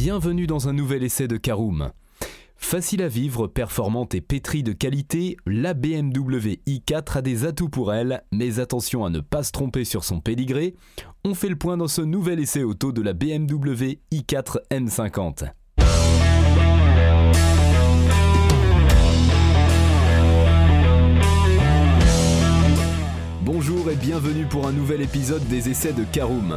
bienvenue dans un nouvel essai de Caroom. Facile à vivre, performante et pétrie de qualité, la BMW i4 a des atouts pour elle, mais attention à ne pas se tromper sur son pédigré. On fait le point dans ce nouvel essai auto de la BMW i4 M50. Bonjour et bienvenue pour un nouvel épisode des essais de Caroom.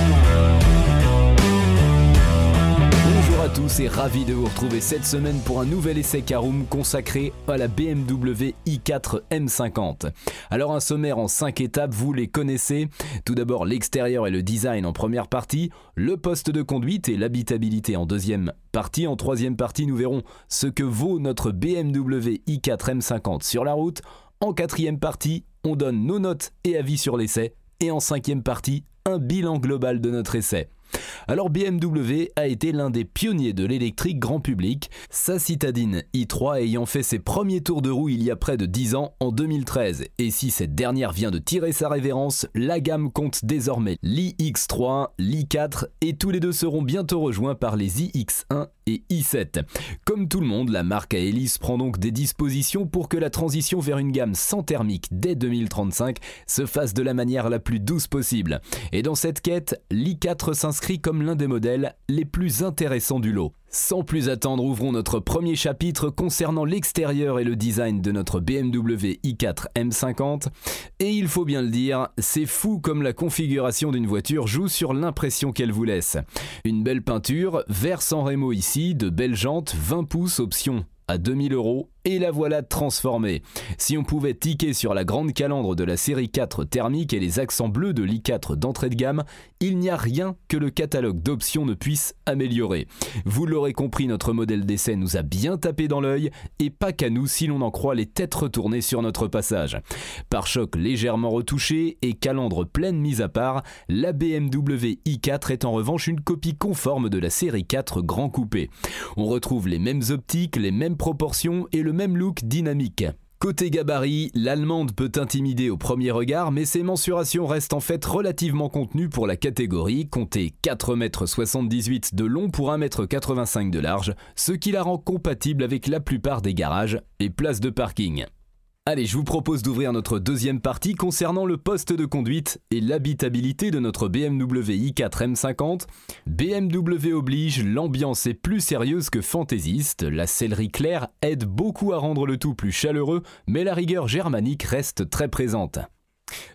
Tous et ravi de vous retrouver cette semaine pour un nouvel essai Caroom consacré à la BMW i4 M50. Alors un sommaire en 5 étapes, vous les connaissez. Tout d'abord l'extérieur et le design en première partie, le poste de conduite et l'habitabilité en deuxième partie. En troisième partie, nous verrons ce que vaut notre BMW i4 M50 sur la route. En quatrième partie, on donne nos notes et avis sur l'essai. Et en cinquième partie, un bilan global de notre essai. Alors BMW a été l'un des pionniers de l'électrique grand public, sa citadine i3 ayant fait ses premiers tours de roue il y a près de 10 ans en 2013. Et si cette dernière vient de tirer sa révérence, la gamme compte désormais l'iX3, l'i4 et tous les deux seront bientôt rejoints par les iX1 et i7. Comme tout le monde, la marque Aelis prend donc des dispositions pour que la transition vers une gamme sans thermique dès 2035 se fasse de la manière la plus douce possible. Et dans cette quête, l'i4 s'inscrit comme l'un des modèles les plus intéressants du lot. Sans plus attendre, ouvrons notre premier chapitre concernant l'extérieur et le design de notre BMW i4 M50. Et il faut bien le dire, c'est fou comme la configuration d'une voiture joue sur l'impression qu'elle vous laisse. Une belle peinture, vert sans rémo ici, de belles jantes, 20 pouces option à 2000 euros et la voilà transformée. Si on pouvait tiquer sur la grande calandre de la série 4 thermique et les accents bleus de l'i4 d'entrée de gamme, il n'y a rien que le catalogue d'options ne puisse améliorer. Vous l'aurez compris, notre modèle d'essai nous a bien tapé dans l'œil et pas qu'à nous si l'on en croit les têtes retournées sur notre passage. Par choc légèrement retouché et calandre pleine mise à part, la BMW i4 est en revanche une copie conforme de la série 4 grand coupé. On retrouve les mêmes optiques, les mêmes proportions et le même look dynamique. Côté gabarit, l'allemande peut intimider au premier regard, mais ses mensurations restent en fait relativement contenues pour la catégorie, comptez 4,78 m de long pour 1,85 m de large, ce qui la rend compatible avec la plupart des garages et places de parking. Allez, je vous propose d'ouvrir notre deuxième partie concernant le poste de conduite et l'habitabilité de notre BMW i4 M50. BMW oblige, l'ambiance est plus sérieuse que fantaisiste, la sellerie claire aide beaucoup à rendre le tout plus chaleureux, mais la rigueur germanique reste très présente.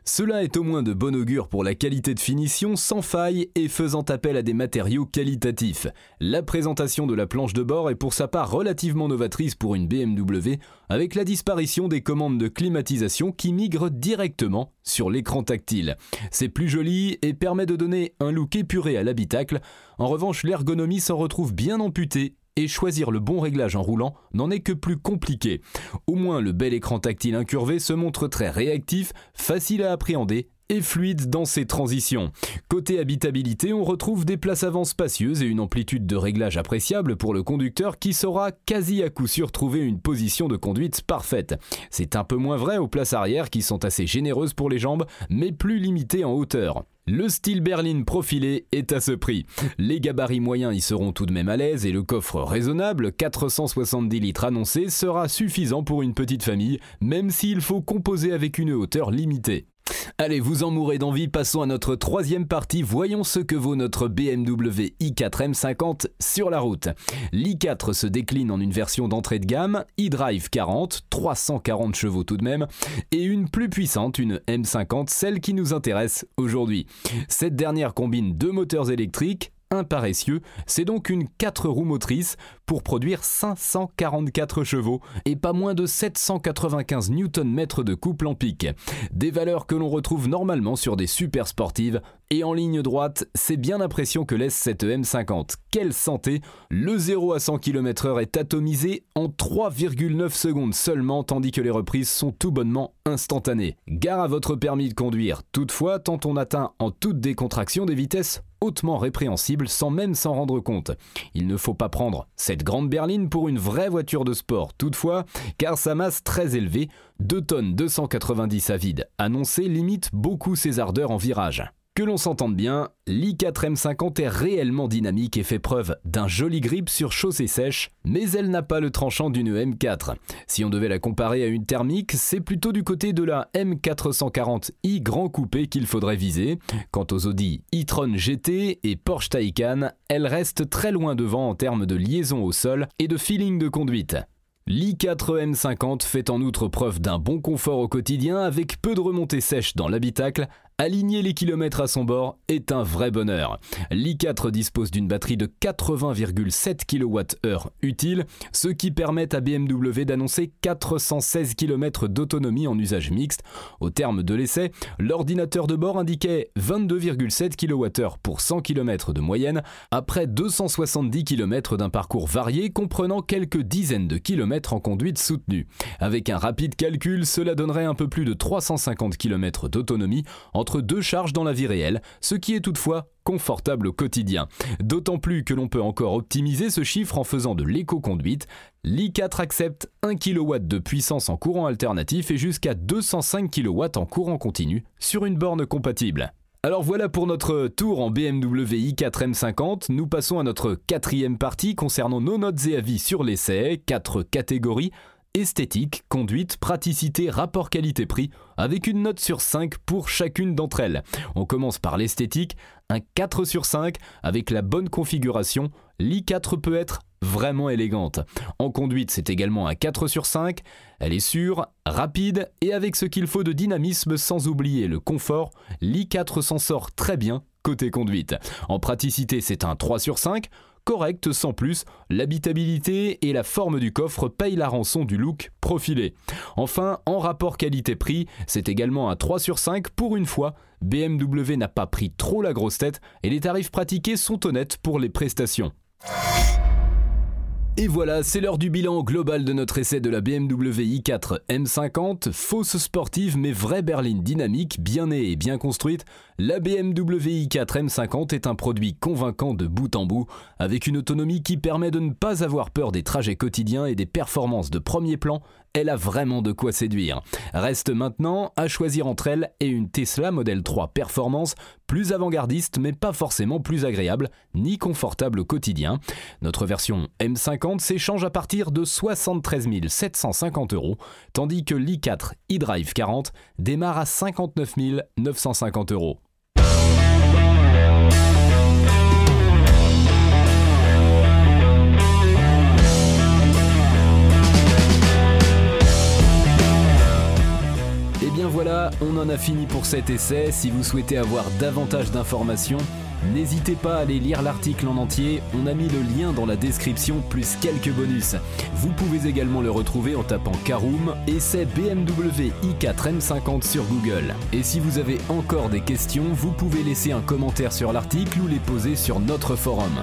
Cela est au moins de bon augure pour la qualité de finition sans faille et faisant appel à des matériaux qualitatifs. La présentation de la planche de bord est pour sa part relativement novatrice pour une BMW avec la disparition des commandes de climatisation qui migrent directement sur l'écran tactile. C'est plus joli et permet de donner un look épuré à l'habitacle. En revanche, l'ergonomie s'en retrouve bien amputée et choisir le bon réglage en roulant n'en est que plus compliqué. Au moins le bel écran tactile incurvé se montre très réactif, facile à appréhender et fluide dans ses transitions. Côté habitabilité, on retrouve des places avant spacieuses et une amplitude de réglage appréciable pour le conducteur qui saura quasi à coup sûr trouver une position de conduite parfaite. C'est un peu moins vrai aux places arrière qui sont assez généreuses pour les jambes, mais plus limitées en hauteur. Le style berline profilé est à ce prix. Les gabarits moyens y seront tout de même à l'aise et le coffre raisonnable, 470 litres annoncé, sera suffisant pour une petite famille, même s'il faut composer avec une hauteur limitée. Allez, vous en mourrez d'envie, passons à notre troisième partie, voyons ce que vaut notre BMW i4 M50 sur la route. L'i4 se décline en une version d'entrée de gamme, e-drive 40, 340 chevaux tout de même, et une plus puissante, une M50, celle qui nous intéresse aujourd'hui. Cette dernière combine deux moteurs électriques, un paressieux, c'est donc une 4 roues motrices pour produire 544 chevaux et pas moins de 795 Nm de couple en pic. Des valeurs que l'on retrouve normalement sur des super sportives et en ligne droite, c'est bien l'impression que laisse cette M50. Quelle santé Le 0 à 100 km/h est atomisé en 3,9 secondes seulement, tandis que les reprises sont tout bonnement instantanées. Gare à votre permis de conduire. Toutefois, tant on atteint en toute décontraction des vitesses hautement répréhensibles sans même s'en rendre compte. Il ne faut pas prendre cette grande berline pour une vraie voiture de sport, toutefois, car sa masse très élevée, 2 tonnes 290 à vide, annoncée limite beaucoup ses ardeurs en virage. Que l'on s'entende bien, l'i4M50 est réellement dynamique et fait preuve d'un joli grip sur chaussée sèche, mais elle n'a pas le tranchant d'une M4. Si on devait la comparer à une thermique, c'est plutôt du côté de la M440i Grand Coupé qu'il faudrait viser. Quant aux Audi e-tron GT et Porsche Taycan, elle reste très loin devant en termes de liaison au sol et de feeling de conduite l'i4M50 fait en outre preuve d'un bon confort au quotidien avec peu de remontées sèches dans l'habitacle, Aligner les kilomètres à son bord est un vrai bonheur. l'i4 dispose d'une batterie de 80,7 kWh utile, ce qui permet à BMW d'annoncer 416 km d'autonomie en usage mixte. Au terme de l'essai, l'ordinateur de bord indiquait 22,7 kWh pour 100 km de moyenne, après 270 km d'un parcours varié comprenant quelques dizaines de kilomètres en conduite soutenue. Avec un rapide calcul, cela donnerait un peu plus de 350 km d'autonomie deux charges dans la vie réelle, ce qui est toutefois confortable au quotidien. D'autant plus que l'on peut encore optimiser ce chiffre en faisant de l'éco-conduite. L'i4 accepte 1 kW de puissance en courant alternatif et jusqu'à 205 kW en courant continu sur une borne compatible. Alors voilà pour notre tour en BMW i4 M50. Nous passons à notre quatrième partie concernant nos notes et avis sur l'essai, quatre catégories esthétique, conduite, praticité, rapport qualité-prix, avec une note sur 5 pour chacune d'entre elles. On commence par l'esthétique, un 4 sur 5 avec la bonne configuration, l'i4 peut être vraiment élégante. En conduite, c'est également un 4 sur 5, elle est sûre, rapide et avec ce qu'il faut de dynamisme sans oublier le confort, l'i4 s'en sort très bien côté conduite. En praticité, c'est un 3 sur 5, correct sans plus, l'habitabilité et la forme du coffre payent la rançon du look profilé. Enfin, en rapport qualité-prix, c'est également un 3 sur 5 pour une fois. BMW n'a pas pris trop la grosse tête et les tarifs pratiqués sont honnêtes pour les prestations. Et voilà, c'est l'heure du bilan global de notre essai de la BMW i4 M50, fausse sportive mais vraie berline dynamique, bien née et bien construite. La BMW i4 M50 est un produit convaincant de bout en bout, avec une autonomie qui permet de ne pas avoir peur des trajets quotidiens et des performances de premier plan elle a vraiment de quoi séduire. Reste maintenant à choisir entre elle et une Tesla Model 3 Performance plus avant-gardiste mais pas forcément plus agréable ni confortable au quotidien. Notre version M50 s'échange à partir de 73 750 euros, tandis que l'i4 e-Drive 40 démarre à 59 950 euros. Voilà, on en a fini pour cet essai. Si vous souhaitez avoir davantage d'informations, N'hésitez pas à aller lire l'article en entier, on a mis le lien dans la description plus quelques bonus. Vous pouvez également le retrouver en tapant Caroom c'est BMW i4 M50 sur Google. Et si vous avez encore des questions, vous pouvez laisser un commentaire sur l'article ou les poser sur notre forum.